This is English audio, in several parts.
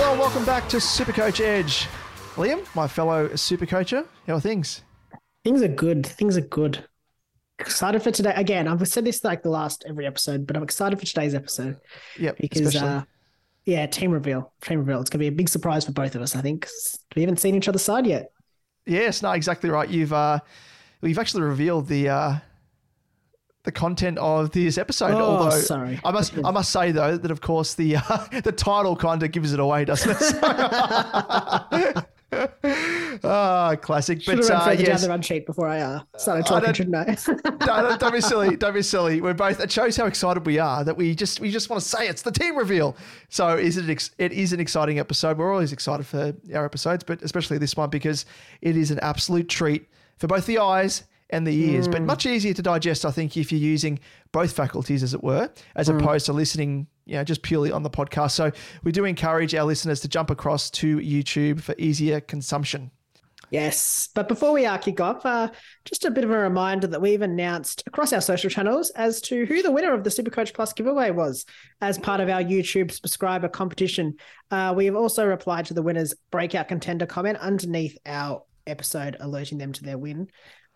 Hello and welcome back to Supercoach Edge. Liam, my fellow supercoacher, how are things? Things are good. Things are good. Excited for today. Again, I've said this like the last every episode, but I'm excited for today's episode Yep, because, especially. uh, yeah, team reveal. Team reveal. It's going to be a big surprise for both of us, I think We haven't seen each other's side yet. Yes, no, exactly right. You've uh, we've actually revealed the uh, the content of this episode. Oh, although sorry. I must I must say though that of course the uh, the title kind of gives it away, doesn't it? Ah, classic. Should But have run uh, yes, down the run sheet before I uh, started I talking, don't- shouldn't I? no, no, don't be silly. Don't be silly. We're both. It shows how excited we are that we just we just want to say it's the team reveal. So is it? Ex, it is an exciting episode. We're always excited for our episodes, but especially this one because it is an absolute treat for both the eyes and the ears. But much easier to digest, I think, if you're using both faculties, as it were, as opposed to listening. You know, just purely on the podcast. So we do encourage our listeners to jump across to YouTube for easier consumption. Yes, but before we uh, kick off, uh, just a bit of a reminder that we've announced across our social channels as to who the winner of the Supercoach Plus giveaway was as part of our YouTube subscriber competition. Uh, we have also replied to the winner's breakout contender comment underneath our episode, alerting them to their win.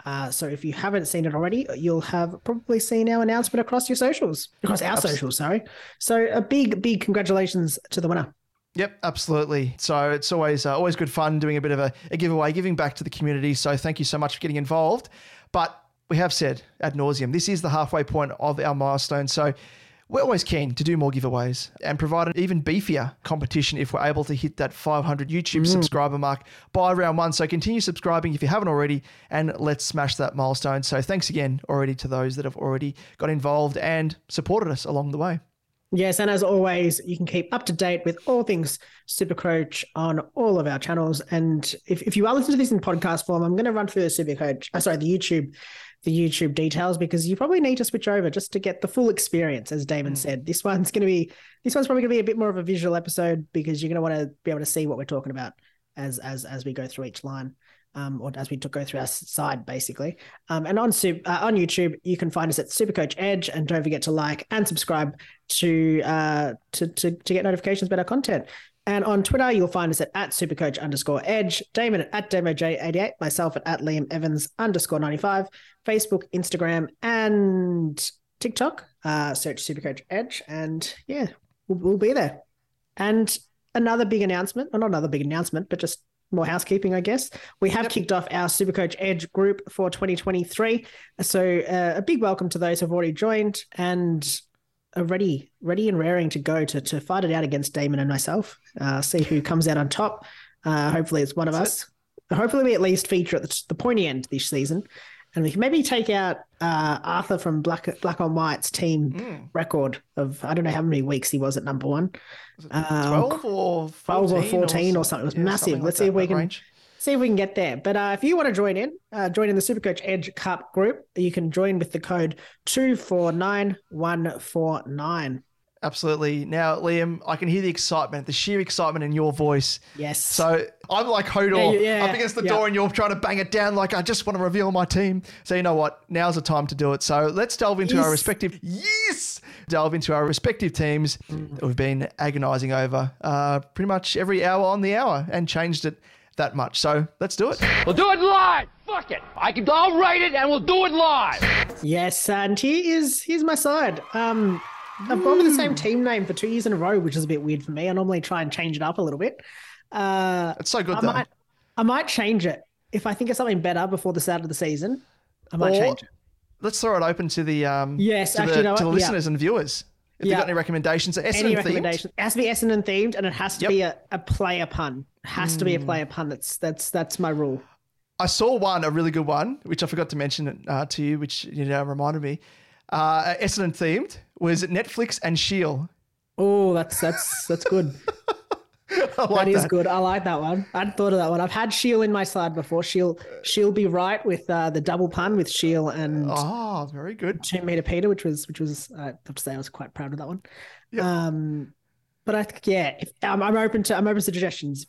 Uh, so if you haven't seen it already, you'll have probably seen our announcement across your socials, across our socials. Sorry. So a big, big congratulations to the winner. Yep, absolutely. So it's always uh, always good fun doing a bit of a, a giveaway, giving back to the community. So thank you so much for getting involved. But we have said ad nauseum, this is the halfway point of our milestone. So we're always keen to do more giveaways and provide an even beefier competition if we're able to hit that 500 YouTube mm. subscriber mark by round one. So continue subscribing if you haven't already, and let's smash that milestone. So thanks again already to those that have already got involved and supported us along the way. Yes, and as always, you can keep up to date with all things Supercoach on all of our channels. And if, if you are listening to this in podcast form, I'm going to run through the Supercoach, uh, sorry, the YouTube, the YouTube details because you probably need to switch over just to get the full experience. As Damon said, this one's going to be, this one's probably going to be a bit more of a visual episode because you're going to want to be able to see what we're talking about as as as we go through each line um, or as we go through our side, basically. Um, and on uh, on YouTube, you can find us at Supercoach Edge, and don't forget to like and subscribe to uh, to, to to get notifications about our content. And on Twitter, you'll find us at, at Supercoach underscore Edge, Damon at, at DamoJ88, myself at, at Liam Evans underscore 95, Facebook, Instagram, and TikTok. Uh, search Supercoach Edge, and yeah, we'll, we'll be there. And another big announcement, or not another big announcement, but just more housekeeping, I guess. We have kicked off our Supercoach Edge group for 2023. So uh, a big welcome to those who've already joined and are ready, ready and raring to go to to fight it out against Damon and myself. Uh, see who comes out on top. Uh, hopefully, it's one of us. Hopefully, we at least feature at the, the pointy end this season. And we can maybe take out uh, Arthur from Black Black on White's team Mm. record of I don't know how many weeks he was at number one. Uh, 12 or 14 12 or 14 or something. It was massive. like Let's see if we can range. see if we can get there. But uh, if you want to join in, uh, join in the Supercoach Edge Cup group, you can join with the code 249149. Absolutely. Now, Liam, I can hear the excitement, the sheer excitement in your voice. Yes. So I'm like Hodor Yeah, yeah, up against the yeah. door and you're trying to bang it down like I just want to reveal my team. So you know what? Now's the time to do it. So let's delve into our respective yes, delve into our respective teams that we've been agonizing over uh, pretty much every hour on the hour and changed it that much. So let's do it. We'll do it live. Fuck it. I can. I'll write it and we'll do it live. Yes, and here is here's my side. Um, I've gone with the same team name for two years in a row, which is a bit weird for me. I normally try and change it up a little bit. Uh, It's so good I though. might, I might change it if I think of something better before the start of the season. I might Or- change it. Let's throw it open to the um Yes, to actually, the, to the what? Yeah. listeners and viewers. If Yeah. you've got any recommendations, Essendon Any themed. recommendation? It has to be Essendon themed, and it has to Yep. be a, a player pun. It has to be a player pun. That's that's that's my rule. I saw one, a really good one, which I forgot to mention uh, to you, which you know reminded me. Uh, Essendon themed was Netflix and Shield. Oh, that's that's that's good. I That like is that. good. I like that one. I hadn't thought of that one. I've had Sheil in my side before. She'll she'll be right with uh, the double pun with Sheil and Oh, very good. two meter Peter, which was which was I have to say I was quite proud of that one. Yeah. Um, but I think yeah, if, um, I'm open to I'm open to suggestions.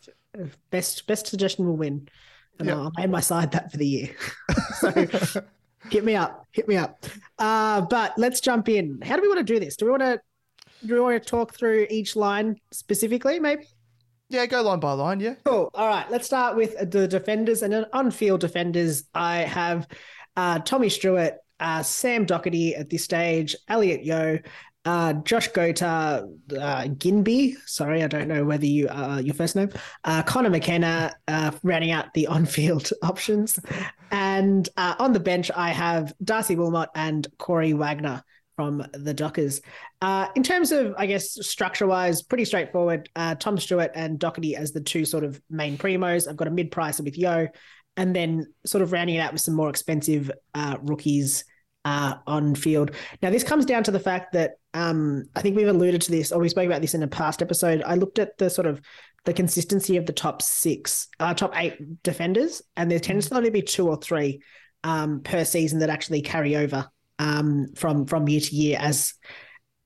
Best best suggestion will win, and Yeah. I'll name my side that for the year. so hit me up, hit me up. Uh, but let's jump in. How do we want to do this? Do we want to do we want to talk through each line specifically, maybe? Yeah, go line by line. Yeah. Cool. All right. Let's start with the defenders and then on-field defenders. I have uh, Tommy Stewart, uh, Sam Docherty at this stage, Elliot Yeo, uh, Josh Goater, uh, Ginbey. Sorry, I don't know whether you uh, your first name. Uh, Connor McKenna, uh, rounding out the on-field options, and uh, on the bench I have Darcy Wilmot and Corey Wagner from the Dockers. Uh, in terms of, I guess, structure wise, pretty straightforward. Uh, Tom Stewart and Docherty as the two sort of main primos. I've got a mid pricer with Yeo, and then sort of rounding it out with some more expensive uh, rookies uh, on field. Now, this comes down to the fact that um, I think we've alluded to this, or we spoke about this in a past episode. I looked at the sort of the consistency of the top six, uh, top eight defenders, and there tends to only be two or three um, per season that actually carry over um, from from year to year as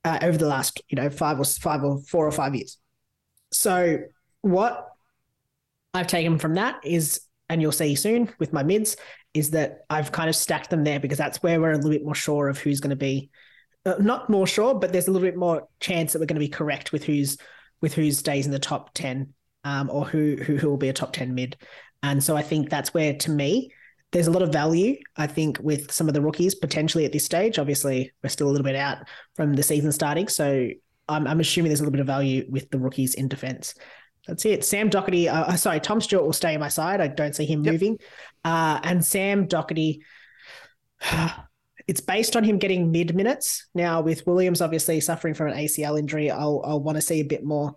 uh, over the last you know five or five or four or five years. So what I've taken from that is, and you'll see soon with my mids, is that I've kind of stacked them there because that's where we're a little bit more sure of who's going to be, uh, not more sure, but there's a little bit more chance that we're going to be correct with who's with who stays in the top ten, um, or who who who will be a top ten mid. And so I think that's where, to me, there's a lot of value, I think, with some of the rookies potentially at this stage. Obviously, we're still a little bit out from the season starting. So I'm, I'm assuming there's a little bit of value with the rookies in defense. That's it. Sam Docherty, uh, sorry, Tom Stewart will stay on my side. I don't see him Yep. moving. Uh, and Sam Docherty, it's based on him getting mid minutes. Now, with Williams obviously suffering from an ACL injury, I'll, I'll want to see a bit more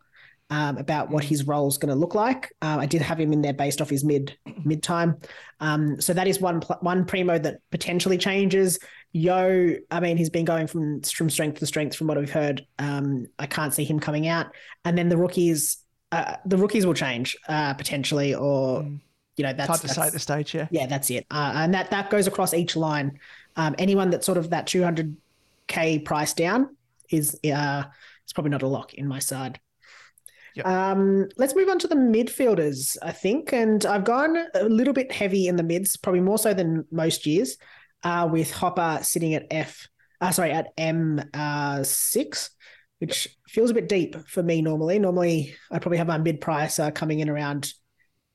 um, about what his role is going to look like. Uh, I did have him in there based off his mid mid time. Um, so that is one one primo that potentially changes. Yeo, I mean, he's been going from from strength to strength from what we've heard. Um, I can't see him coming out. And then the rookies, uh, the rookies will change uh, potentially, or you know, that's hard to say at this stage. Yeah. yeah, that's it. Uh, and that that goes across each line. Um, anyone that's sort of that 200k price down is uh, it's probably not a lock in my side. Yep. Um, let's move on to the midfielders, I think, and I've gone a little bit heavy in the mids, probably more so than most years, uh, with Hopper sitting at F, uh, sorry, at M uh, six, which feels a bit deep for me normally. Normally, I probably have my mid price uh, coming in around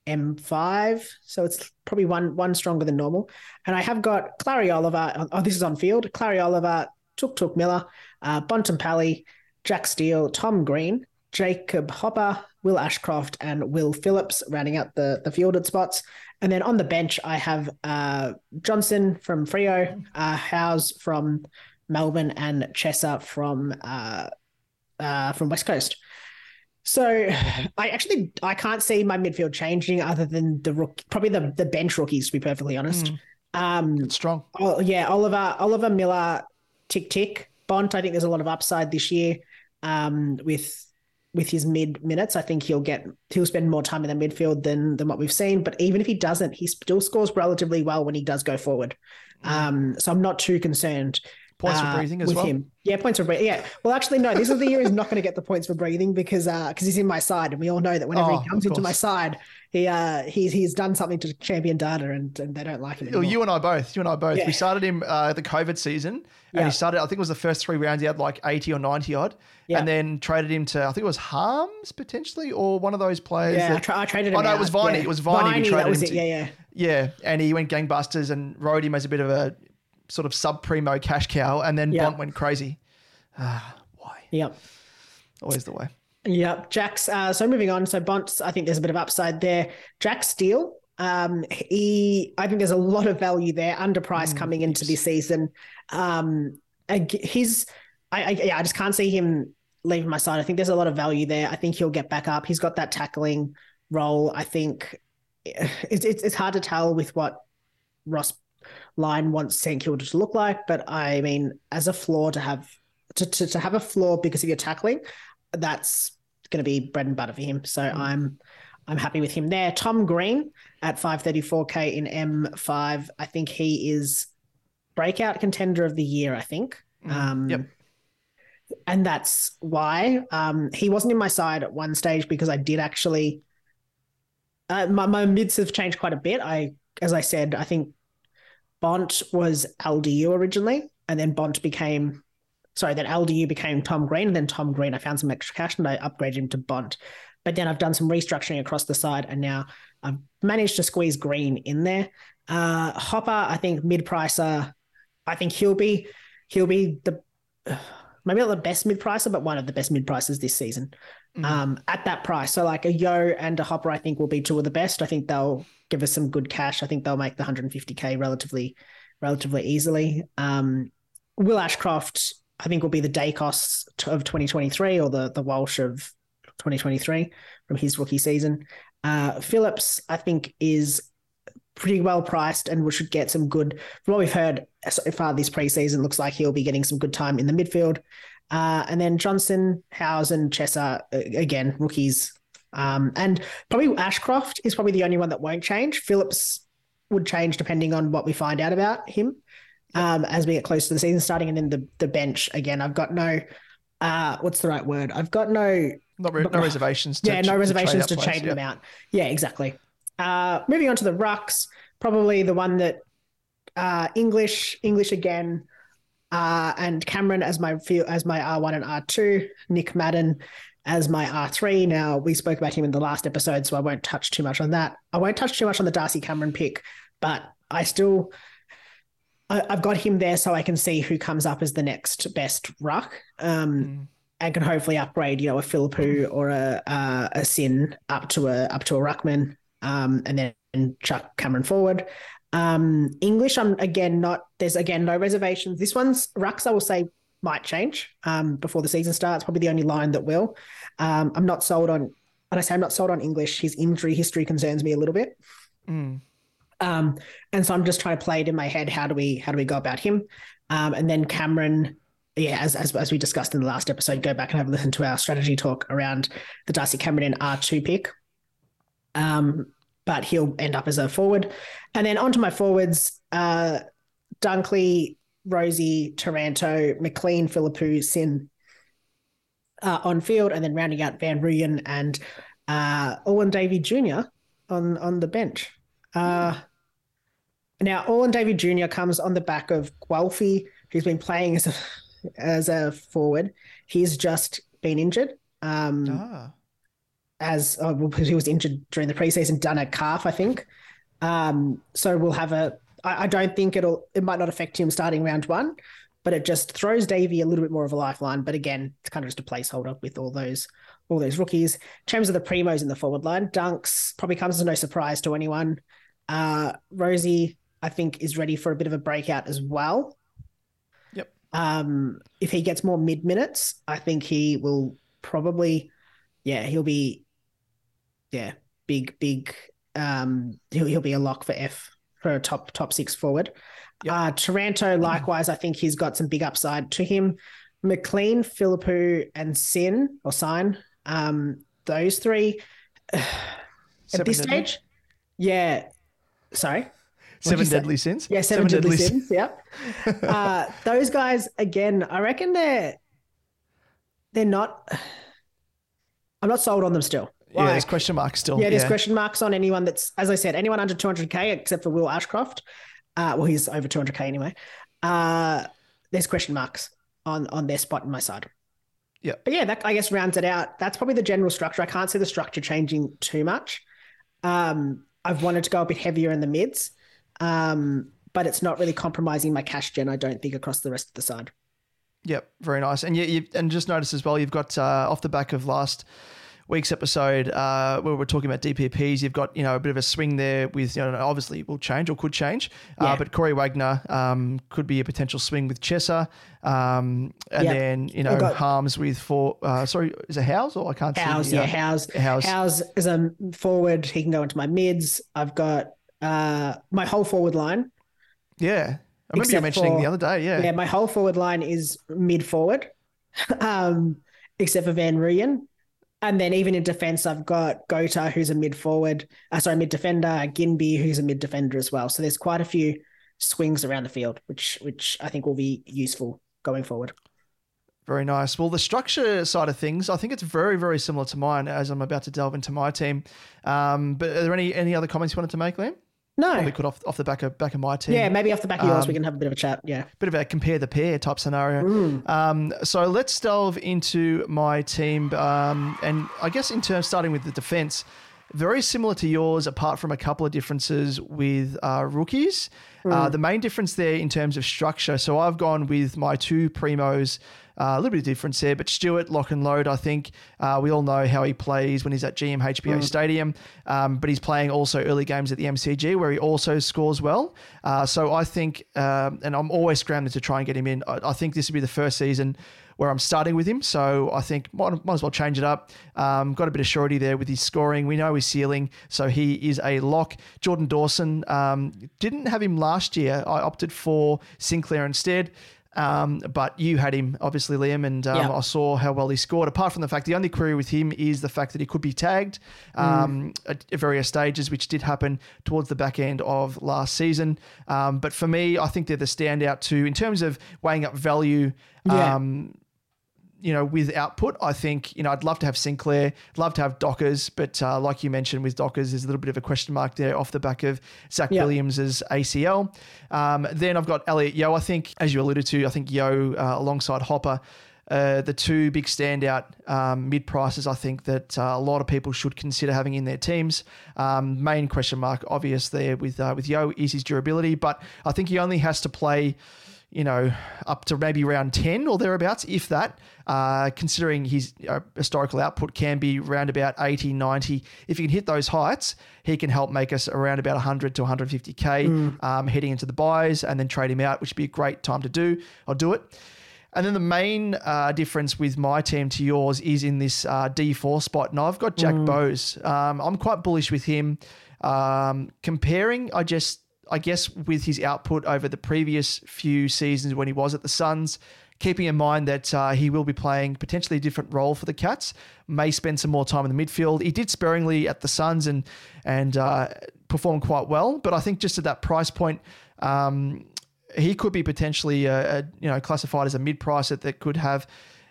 M5, so it's probably one one stronger than normal. And I have got Clary Oliver. Oh, this is on field. Clary Oliver, Touk Touk Miller, uh, Bontempelli, Jack Steele, Tom Green, Jacob Hopper, Will Ashcroft, and Will Phillips rounding out the the fielded spots. And then on the bench, I have uh, Johnson from Freo, uh, Howes from Melbourne, and Chesser from uh, uh, from West Coast. So I actually I can't see my midfield changing other than the rook, probably the the bench rookies to be perfectly honest. Um, Strong. Oh yeah, Oliver Oliver Miller, tick tick. Bont, I think there's a lot of upside this year. Um, with with his mid minutes, I think he'll get he'll spend more time in the midfield than than what we've seen. But even if he doesn't, he still scores relatively well when he does go forward. Um, so I'm not too concerned. Points for uh, breathing as with well? him. Yeah, points for breathing. Yeah. Well, actually, no. This is the year he's not going to get the points for breathing because uh because he's in my side, and we all know that whenever Oh, he comes into my side, he uh he's he's done something to champion data, and, and they don't like him. Anymore. you and I both. You and I both. Yeah. We started him uh, the COVID season, and Yeah. he started. I think it was the first three rounds. He had like eighty or ninety odd, Yeah. and then traded him to I think it was Harms potentially, or one of those players. yeah, I, that- tra- I traded him. Oh no, it was Viney. It was Viney. we traded that was him it. to. Yeah, yeah. Yeah, and he went gangbusters and rode him as a bit of a sort of sub primo cash cow, and then Yeah. Bont went crazy. Ah, why? Yep. Always the way. Yep. Jack's uh so moving on. So Bonts, I think there's a bit of upside there. Jack Steele, um, he I think there's a lot of value there, underpriced coming into this season. Um his I, I yeah, I just can't see him leaving my side. I think there's a lot of value there. I think he'll get back up. He's got that tackling role. I think it's it's, it's hard to tell with what Ross Lyon wants St Kilda to look like, but I mean, as a floor to have to, to, to have a floor because of your tackling, that's going to be bread and butter for him. So I'm I'm happy with him there. Tom Green at 534k in M5. I think he is breakout contender of the year. I think. Um, Yep. And that's why um, he wasn't in my side at one stage because I did actually. Uh, my, my mids have changed quite a bit. I, as I said, I think Bont was LDU originally, and then Bont became sorry, then LDU became Tom Green, and then Tom Green, I found some extra cash and I upgraded him to Bont. But then I've done some restructuring across the side, and now I've managed to squeeze Green in there. Uh, Hopper, I think mid pricer. I think he'll be he'll be the maybe not the best mid pricer, but one of the best mid prices this season. Um, at that price, so like a Yeo and a Hopper, I think will be two of the best. I think they'll give us some good cash. I think they'll make the 150k relatively relatively easily. Um, Will Ashcroft, I think, will be the Daicos of 2023 or the the Walsh of 2023 from his rookie season. Uh, Phillips, I think, is pretty well priced and we should get some good. From what we've heard so far this preseason, looks like he'll be getting some good time in the midfield. Uh, and then Johnson, Howes, and Chesser, uh, again, rookies. Um, and probably Ashcroft is probably the only one that won't change. Phillips would change depending on what we find out about him um, as we get close to the season starting. And then the the bench again. I've got no, uh, what's the right word? I've got no Not re- no reservations. To, yeah, to- no to reservations to out trade them out. Yeah, exactly. Uh, moving on to the rucks, probably the one that uh, English, English again, uh, and Cameron as my as my R one and R two, Nick Madden as my R three. Now we spoke about him in the last episode, so I won't touch too much on that. I won't touch too much on the Darcy Cameron pick, but I still. I, I've got him there so I can see who comes up as the next best ruck. Um, and can hopefully upgrade, you know, a Phillipou or a uh, a Sinn up to a up to a ruckman, um, and then chuck Cameron forward. Um, English, I'm again not. There's again no reservations. This one's rucks. I will say might change um, before the season starts. Probably the only line that will. Um, I'm not sold on. When I say I'm not sold on English, his injury history concerns me a little bit. Mm. Um, and so I'm just trying to play it in my head. How do we how do we go about him? Um, and then Cameron, yeah, as, as as we discussed in the last episode, go back and have a listen to our strategy talk around the Darcy Cameron in R two pick. Um, but he'll end up as a forward, and then onto my forwards: uh, Dunkley, Rozee, Taranto, McLean, Phillipou, Sinn. Uh, on field, and then rounding out Van Rooyen and uh, Alwyn Davey Jr. on on the bench. Uh, now, Alwyn Davey Jr. comes on the back of Guelfi, who's been playing as a as a forward. He's just been injured. Um, Ah, as uh, he was injured during the preseason, done a calf, I think. Um, so we'll have a. I, I don't think it'll. It might not affect him starting round one, but it just throws Davey a little bit more of a lifeline. But again, it's kind of just a placeholder with all those all those rookies. In terms of the primos in the forward line, Dunks probably comes as no surprise to anyone. Uh, Rozee, I think, is ready for a bit of a breakout as well. Yep. Um, if he gets more mid minutes, I think he will probably, yeah, he'll be, yeah, big, big. Um, he'll he'll be a lock for F for a top top six forward. Uh, Taranto, likewise, I think he's got some big upside to him. McLean, Phillipou, and Sinn or Sign, um, those three at this deadly? stage, yeah. Sorry, Seven you say? deadly sins. Yeah, seven, deadly, sins. Yep. uh, those guys again. I reckon they're they're not. I'm not sold on them still. Yeah, there's question marks still. yeah, there's question marks on anyone that's, as I said, anyone under 200k except for Will Ashcroft. Uh, well, he's over 200k anyway. Uh, there's question marks on on their spot in my side. Yeah. But yeah, that I guess rounds it out. That's probably the general structure. I can't see the structure changing too much. Um, I've wanted to go a bit heavier in the mids, um, but it's not really compromising my cash gen. I don't think across the rest of the side. Yep, very nice. And you, you and just notice as well, you've got uh, off the back of last week's episode uh, where we're talking about DPPs, you've got you know a bit of a swing there with you know obviously will change or could change, uh, but Corey Wagner um, could be a potential swing with Chesser, um, and Yep. then you know got- Harms with four. Uh, sorry, is it House or I can't Howes, see? the, yeah, uh, Howes. Howes. Howes is a forward. He can go into my mids. I've got uh, my whole forward line. Yeah, I remember you mentioning for- the other day. Yeah, Yeah, my whole forward line is mid forward, um, except for Van Rooyen. And then even in defense, I've got Goater, who's a mid forward, uh, sorry, mid defender, Ginbey, who's a mid defender as well. So there's quite a few swings around the field, which which I think will be useful going forward. Very nice. Well, the structure side of things, I think it's very, very similar to mine as I'm about to delve into my team. Um, but are there any any other comments you wanted to make, Liam? No, Probably could off off the back of back of my team. yeah, maybe off the back of yours, Um, we can have a bit of a chat. Yeah, bit of a compare the pair type scenario. Um, so let's delve into my team, um, and I guess in terms starting with the defense, very similar to yours, apart from a couple of differences with uh, rookies. Uh, the main difference there in terms of structure. So I've gone with my two primos. Uh, a little bit of difference there, but Stewart, lock and load. I think uh, we all know how he plays when he's at GMHBA Stadium, um, but he's playing also early games at the MCG where he also scores well. Uh, so I think, um, and I'm always scrambling to try and get him in. I, I think this would be the first season where I'm starting with him. So I think might, might as well change it up. Um, got a bit of surety there with his scoring. We know his ceiling, so he is a lock. Jordan Dawson um, didn't have him last year. I opted for Sinclair instead. Um, but you had him, obviously, Liam, and um, Yeah. I saw how well he scored. Apart from the fact, the only query with him is the fact that he could be tagged um, at, at various stages, which did happen towards the back end of last season. Um, but for me, I think they're the standout too in terms of weighing up value. Yeah. Um, you know, with output, I think, you know, I'd love to have Sinclair, love to have Dockers, but uh, like you mentioned with Dockers, there's a little bit of a question mark there off the back of Zach Yeah. Williams's ACL. Um, then I've got Elliot Yeo, I think, as you alluded to, I think Yeo uh, alongside Hopper. Uh, the two big standout um, mid prices, I think that uh, a lot of people should consider having in their teams. Um, main question mark, obvious there with uh, with Yeo is his durability, but I think he only has to play you know, up to maybe round 10 or thereabouts, if that, uh, considering his uh, historical output can be around about 80, 90. If he can hit those heights, he can help make us around about 100 to 150K um, heading into the buys and then trade him out, which would be a great time to do. I'll do it. And then the main uh, difference with my team to yours is in this uh, D4 spot. And I've got Jack Bowes. Um, I'm quite bullish with him. Um, comparing, I just, I guess, with his output over the previous few seasons when he was at the Suns, keeping in mind that uh, he will be playing potentially a different role for the Cats, may spend some more time in the midfield. He did sparingly at the Suns and and uh, performed quite well, but I think just at that price point. Um, he could be potentially a, a, you know classified as a mid price that, could have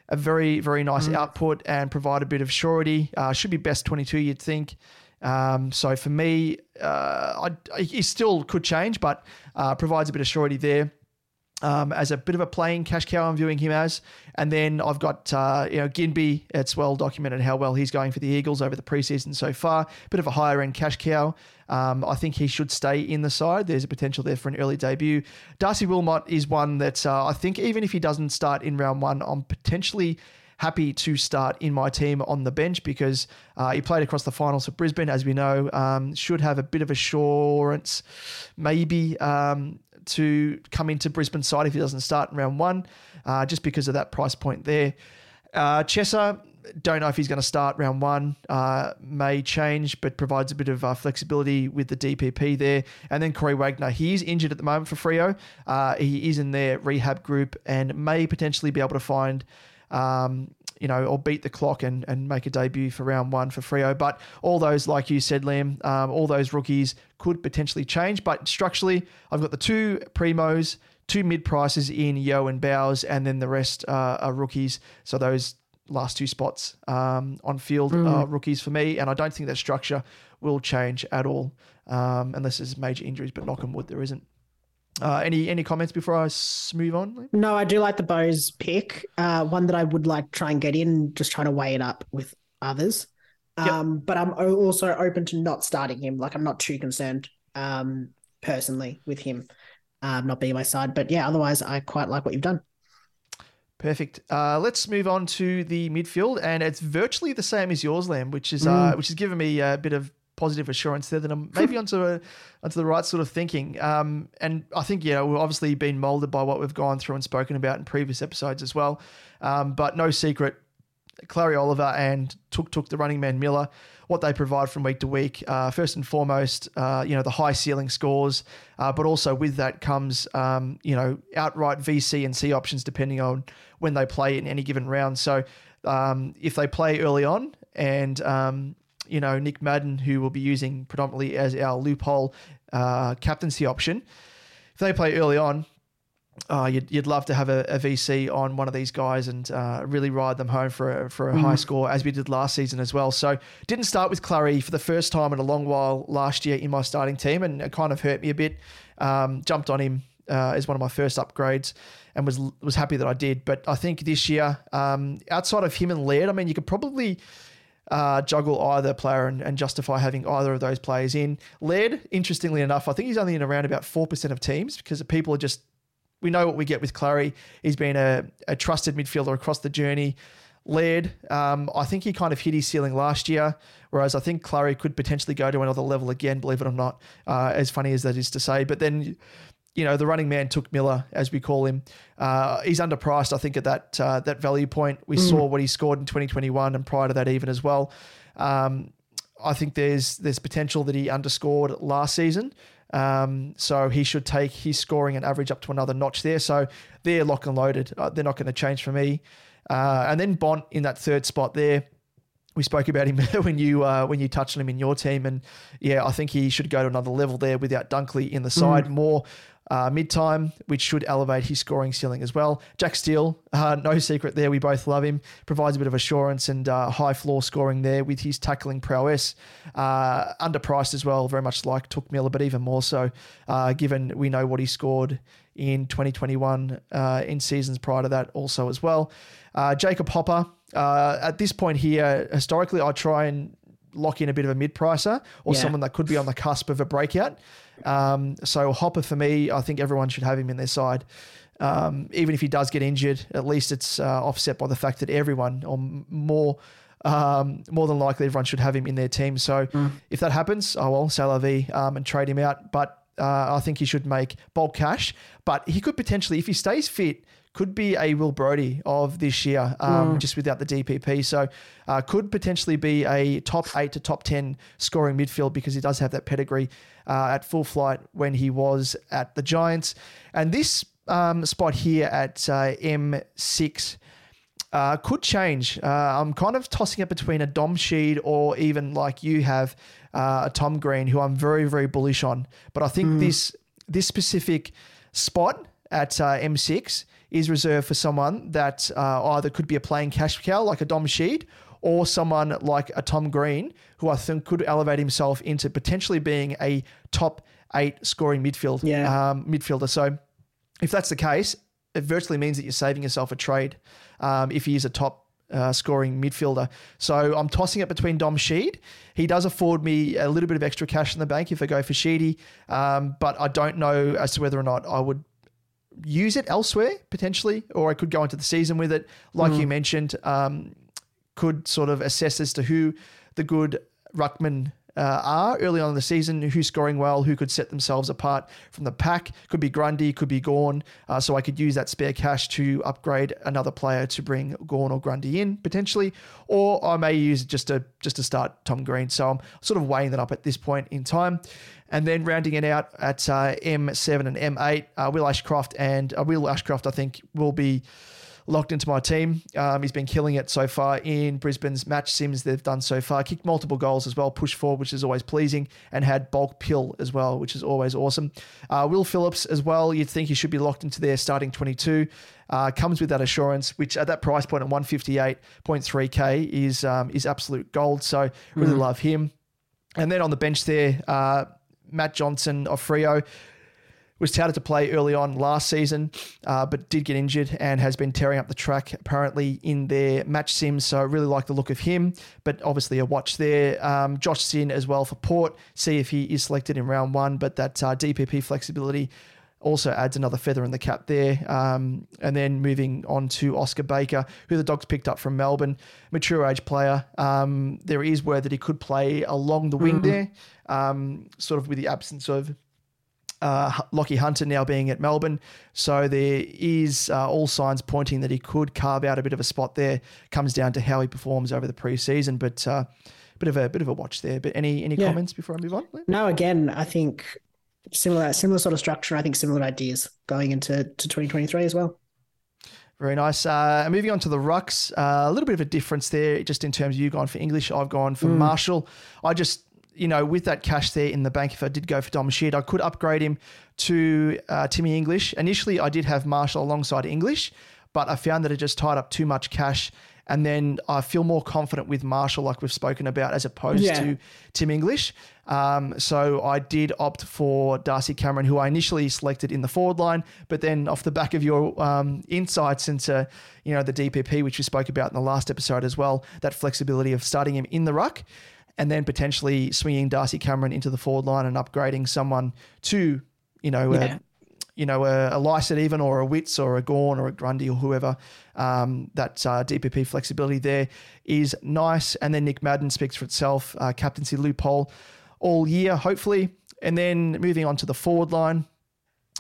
a very very nice output and provide a bit of surety. Uh, should be best twenty two, you'd think. Um, so for me, uh, I, he still could change, but uh, provides a bit of surety there. Um, as a bit of a playing cash cow, I'm viewing him as. And then I've got, uh, you know, Ginbey. It's well documented how well he's going for the Eagles over the preseason so far. Bit of a higher end cash cow. Um, I think he should stay in the side. There's a potential there for an early debut. Darcy Wilmot is one that uh, I think even if he doesn't start in round one, I'm potentially happy to start in my team on the bench because uh, he played across the finals for Brisbane, as we know. Um, should have a bit of assurance, maybe. Um, to come into Brisbane side if he doesn't start in round one, uh, just because of that price point there. Uh, Chesser, don't know if he's going to start round one. Uh, may change, but provides a bit of uh, flexibility with the DPP there. And then Corey Wagner, he is injured at the moment for Freo. Uh, he is in their rehab group and may potentially be able to find. Um, you know, or beat the clock and, and make a debut for round one for Freo. But all those, like you said, Liam, um, all those rookies could potentially change. But structurally, I've got the two primos, two mid prices in Yeo and Bowes, and then the rest uh, are rookies. So those last two spots um, on field mm. are rookies for me, and I don't think that structure will change at all um, unless there's major injuries. But knock on wood, there isn't. Uh, any any comments before I move on? No, I do like the Bowes pick. Uh, one that I would like try and get in, just trying to weigh it up with others. Um, yep. But I'm also open to not starting him. Like I'm not too concerned um, personally with him um, not being my side. But yeah, otherwise I quite like what you've done. Perfect. Uh, let's move on to the midfield, and it's virtually the same as yours, Liam, which is uh, mm. which has given me a bit of positive assurance there that I'm maybe onto a, onto the right sort of thinking. Um, and I think yeah, we've obviously been molded by what we've gone through and spoken about in previous episodes as well. Um, but no secret, Clary Oliver and Touk Touk the running man Miller, what they provide from week to week. Uh, first and foremost, uh, you know the high ceiling scores, uh, but also with that comes um, you know outright VC and C options depending on when they play in any given round. So um, if they play early on and um, you know Nick Madden, who will be using predominantly as our loophole uh, captaincy option, if they play early on, uh, you'd, you'd love to have a, a, VC on one of these guys and uh, really ride them home for a, for a mm. high score, as we did last season as well. So, didn't start with Clary for the first time in a long while last year in my starting team, and it kind of hurt me a bit. Um, jumped on him uh, as one of my first upgrades and was was happy that I did. But I think this year, um, outside of him and Laird, I mean, you could probably uh, juggle either player and, and, justify having either of those players in. Laird, interestingly enough, I think he's only in around about 4% of teams because people are just we know what we get with Clary. He's been a, a trusted midfielder across the journey. Laird, um, I think he kind of hit his ceiling last year, whereas I think Clary could potentially go to another level again, believe it or not, uh, as funny as that is to say. But then, you know, the running man Touk Miller, as we call him. Uh, he's underpriced, I think, at that uh, that value point. We mm. saw what he scored in 2021 and prior to that even as well. Um, I think there's there's potential that he underscored last season. Um, so he should take his scoring and average up to another notch there. So they're lock and loaded. Uh, they're not going to change for me. Uh, and then Bont in that third spot there. We spoke about him when you uh, when you touched on him in your team, and yeah, I think he should go to another level there without Dunkley in the side. Mm. More uh, mid time, which should elevate his scoring ceiling as well. Jack Steele, uh, no secret there. We both love him. Provides a bit of assurance and uh, high floor scoring there with his tackling prowess. Uh, underpriced as well, very much like Touk Miller, but even more so, uh, given we know what he scored in 2021 uh, in seasons prior to that also as well. Jacob Hopper, at this point here, historically, I try and lock in a bit of a mid pricer or yeah. someone that could be on the cusp of a breakout. Um, so Hopper for me, I think everyone should have him in their side. Um, even if he does get injured, at least it's uh, offset by the fact that everyone, or more, um, more than likely, everyone should have him in their team. So mm. if that happens, oh well, say la vie, um, and trade him out. But uh, I think he should make bulk cash. But he could potentially, if he stays fit, could be a Will Brodie of this year, um, mm. just without the DPP. So uh, could potentially be a top eight to top 10 scoring midfield because he does have that pedigree uh, at full flight when he was at the Giants. And this um, spot here at uh, M6 uh, could change. Uh, I'm kind of tossing it between a Dom Sheed or even like you have uh, a Tom Green, who I'm very, very bullish on. But I think mm. this this specific spot at uh, M6 is reserved for someone that uh, either could be a playing cash cow like a Dom Sheed or someone like a Tom Green, who I think could elevate himself into potentially being a top eight scoring midfield yeah. um, midfielder. So if that's the case, it virtually means that you're saving yourself a trade um, if he is a top uh, scoring midfielder. So I'm tossing it between Dom Sheed. He does afford me a little bit of extra cash in the bank if I go for Sheedy, um, but I don't know as to whether or not I would use it elsewhere potentially, or I could go into the season with it. Like mm. you mentioned, um, could sort of assess as to who the good ruckman uh, are early on in the season, who's scoring well, who could set themselves apart from the pack. Could be Grundy, could be Gawn. Uh, so I could use that spare cash to upgrade another player to bring Gawn or Grundy in potentially, or I may use just to just to start Tom Green. So I'm sort of weighing that up at this point in time. And then rounding it out at uh, M7 and M8, uh, Will Ashcroft and uh, Will Ashcroft, I think, will be locked into my team. Um, he's been killing it so far in Brisbane's match sims they've done so far. Kicked multiple goals as well, pushed forward, which is always pleasing, and had bulk pill as well, which is always awesome. Uh, Will Phillips as well, you'd think he should be locked into their starting 22. Uh, comes with that assurance, which at that price point at 158.3k is um, is absolute gold. So really mm. love him. And then on the bench there, uh, Matt Johnson of Freo was touted to play early on last season, uh, but did get injured and has been tearing up the track apparently in their match sims. So I really like the look of him, but obviously a watch there. Um, Josh Sinn as well for Port. See if he is selected in round one, but that uh, DPP flexibility also adds another feather in the cap there. Um, and then moving on to Oscar Baker, who the Dogs picked up from Melbourne, mature age player. Um, there is word that he could play along the wing mm-hmm. there, um, sort of with the absence of uh, Lachie Hunter now being at Melbourne. So there is uh, all signs pointing that he could carve out a bit of a spot there. Comes down to how he performs over the preseason, but uh, bit of a bit of a watch there. But any any yeah. comments before I move on? No, again, I think similar similar sort of structure. I think similar ideas going into to 2023 as well. Very nice. Uh, moving on to the rucks, uh, a little bit of a difference there, just in terms of you going for English. I've gone for mm. Marshall. I just you know, with that cash there in the bank, if I did go for Dom Sheed, I could upgrade him to uh, Timmy English. Initially, I did have Marshall alongside English, but I found that it just tied up too much cash. And then I feel more confident with Marshall, like we've spoken about, as opposed yeah. to Tim English. Um, so I did opt for Darcy Cameron, who I initially selected in the forward line, but then off the back of your um, insights into you know the DPP, which we spoke about in the last episode as well, that flexibility of starting him in the ruck and then potentially swinging Darcy Cameron into the forward line and upgrading someone to, you know, yeah. a, you know, a, a Lycett even or a Witts or a Gawn or a Grundy or whoever. Um, that uh, DPP flexibility there is nice. And then Nick Madden speaks for itself. Uh, captaincy loophole all year, hopefully. And then moving on to the forward line.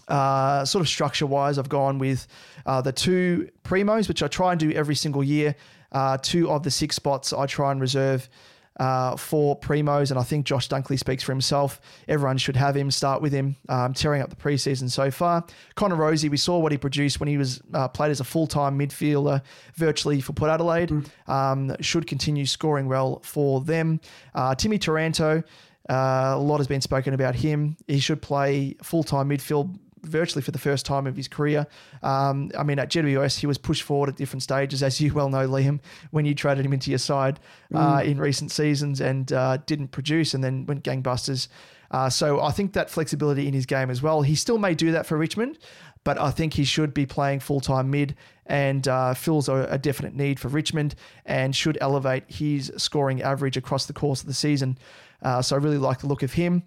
Uh, sort of structure wise, I've gone with uh, the two primos, which I try and do every single year. Uh, two of the six spots I try and reserve uh, for primos, and I think Josh Dunkley speaks for himself. Everyone should have him, start with him, um, tearing up the preseason so far. Connor Rozee, we saw what he produced when he was uh, played as a full time midfielder virtually for Port Adelaide. Mm. Um, should continue scoring well for them. Uh, Timmy Taranto. Uh, a lot has been spoken about him. He should play full time midfield virtually for the first time of his career. Um, I mean, at GWS, he was pushed forward at different stages, as you well know, Liam, when you traded him into your side uh, mm. in recent seasons and uh, didn't produce and then went gangbusters. Uh, so I think that flexibility in his game as well. He still may do that for Richmond, but I think he should be playing full time mid and uh, fills a, a, definite need for Richmond and should elevate his scoring average across the course of the season. Uh, so I really like the look of him.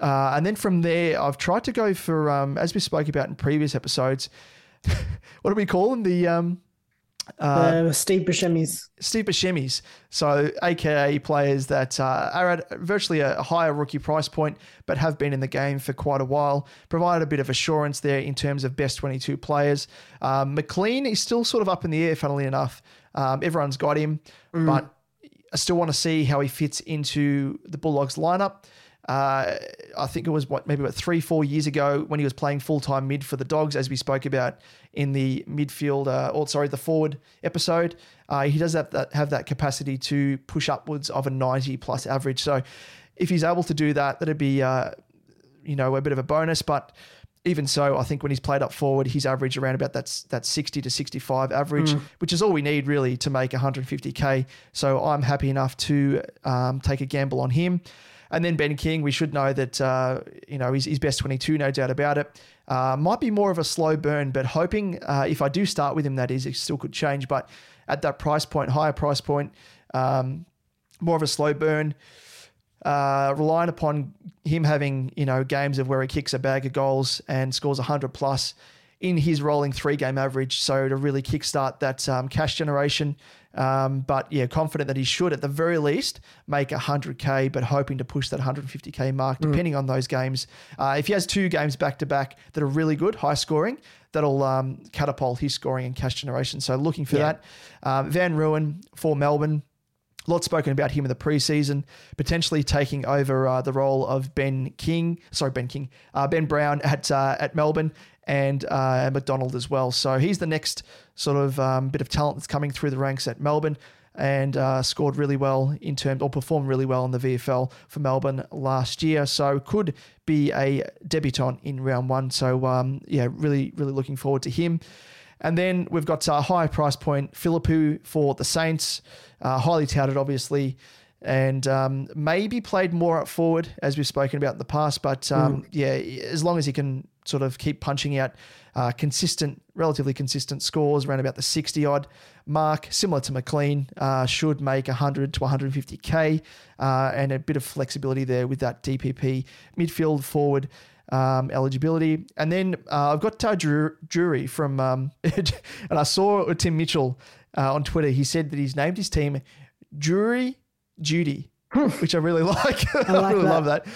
Uh, and then from there, I've tried to go for, um, as we spoke about in previous episodes, what do we call them? The um, uh, uh, Steve Buscemi's. Steve Buscemi's. So, AKA players that uh, are at virtually a higher rookie price point, but have been in the game for quite a while. Provided a bit of assurance there in terms of best 22 players. Um, McLean is still sort of up in the air, funnily enough. Um, everyone's got him, mm. but I still want to see how he fits into the Bulldogs lineup. Uh, I think it was what maybe about three, four years ago when he was playing full time mid for the Dogs, as we spoke about in the midfield, uh, or sorry, the forward episode. Uh, he does have that have that capacity to push upwards of a ninety plus average. So if he's able to do that, that'd be uh, you know a bit of a bonus. But even so, I think when he's played up forward, he's averaged around about that, that 60 to 65 average, mm. which is all we need really to make 150k. So I'm happy enough to um, take a gamble on him. And then Ben King, we should know that, uh, you know, he's, he's best 22, no doubt about it. Uh, might be more of a slow burn, but hoping uh, if I do start with him, that is, it still could change. But at that price point, higher price point, um, more of a slow burn. Uh, relying upon him having you know games of where he kicks a bag of goals and scores 100 plus in his rolling three game average. So to really kickstart that um, cash generation. Um, but yeah, confident that he should at the very least make 100k, but hoping to push that 150k mark depending on those games. Uh, if he has two games back to back that are really good, high scoring, that'll um, catapult his scoring and cash generation. So looking for Yeah. that. Um, Van Rooyen for Melbourne. A lot spoken about him in the preseason, potentially taking over uh, the role of Ben King. Sorry, Ben King, uh, Ben Brown at uh, at Melbourne and uh, McDonald as well. So he's the next sort of um, bit of talent that's coming through the ranks at Melbourne and uh, scored really well in terms or performed really well in the VFL for Melbourne last year. So could be a debutant in round one. So um, yeah, really really looking forward to him. And then we've got a high price point Phillipou for the Saints, uh, highly touted, obviously, and um, maybe played more up forward as we've spoken about in the past. But um, yeah, as long as he can sort of keep punching out uh, consistent, relatively consistent scores around about the 60 odd mark, similar to McLean, uh, should make 100 to 150k, uh, and a bit of flexibility there with that DPP midfield forward um, eligibility. And then uh, I've got Drew, Drury from, um, and I saw Tim Mitchell uh, on Twitter. He said that he's named his team Drury Judy, which I really like. I, like really that. love that.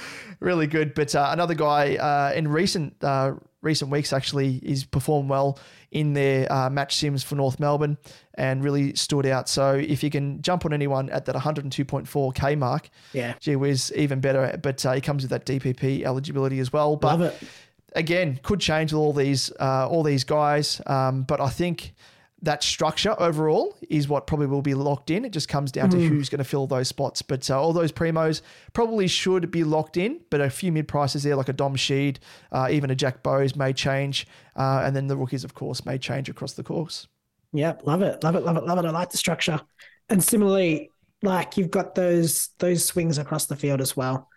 Really good. But uh, another guy uh, in recent uh, recent weeks actually is performed well in their uh, match sims for North Melbourne and really stood out. So if you can jump on anyone at that 102.4k mark, Yeah. gee whiz, even better. But uh, he comes with that DPP eligibility as well. But Love it. again, could change with all these uh, all these guys. Um, but I think that structure overall is what probably will be locked in. It just comes down to who's going to fill those spots. But uh, all those primos probably should be locked in. But a few mid prices there, like a Dom Sheed, uh, even a Jack Bowes, may change. Uh, and then the rookies, of course, may change across the course. Yep, love it, love it, love it, love it. I like the structure. And similarly, like you've got those those swings across the field as well,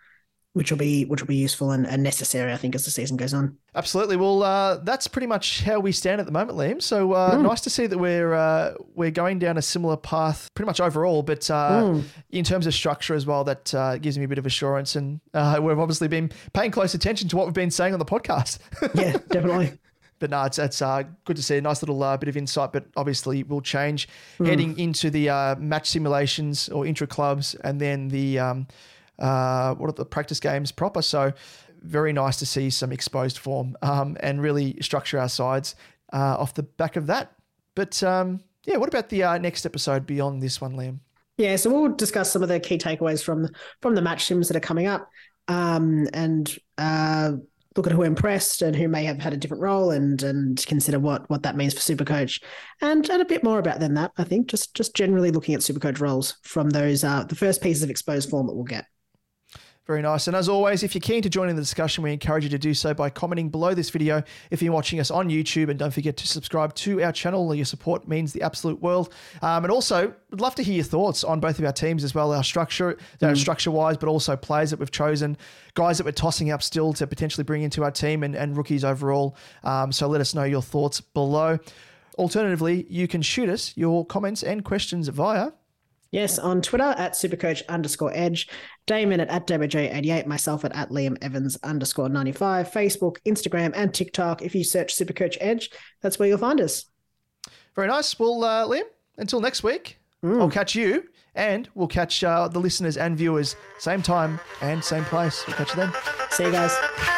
which will be which will be useful and, and necessary, I think, as the season goes on. Absolutely. Well, uh, that's pretty much how we stand at the moment, Liam. So uh, nice to see that we're uh, we're going down a similar path, pretty much overall. But uh, in terms of structure as well, that uh, gives me a bit of assurance. And uh, we've obviously been paying close attention to what we've been saying on the podcast. Yeah, definitely. But no, it's, it's uh, good to see a nice little uh, bit of insight, but obviously will change heading into the uh, match simulations or intra clubs and then the um, uh, what are the practice games proper. So very nice to see some exposed form um, and really structure our sides uh, off the back of that. But um, yeah, what about the uh, next episode beyond this one, Liam? Yeah, so we'll discuss some of the key takeaways from from the match sims that are coming up, um, and uh, look at who impressed and who may have had a different role, and and consider what what that means for Supercoach, and and a bit more about than that. I think just just generally looking at Supercoach roles from those uh, the first pieces of exposed form that we'll get. Very nice. And as always, if you're keen to join in the discussion, we encourage you to do so by commenting below this video if you're watching us on YouTube. And don't forget to subscribe to our channel. Your support means the absolute world. Um, and also, would love to hear your thoughts on both of our teams as well, our structure, uh, structure wise, but also players that we've chosen, guys that we're tossing up still to potentially bring into our team and, and rookies overall. Um, so let us know your thoughts below. Alternatively, you can shoot us your comments and questions via Yes, on Twitter at supercoach underscore edge, Damo at, at WJ88, myself at, at Liam Evans underscore 95, Facebook, Instagram, and TikTok. If you search Supercoach Edge, that's where you'll find us. Very nice. Well, uh, Liam, until next week, I'll catch you and we'll catch uh, the listeners and viewers same time and same place. We'll catch you then. See you guys.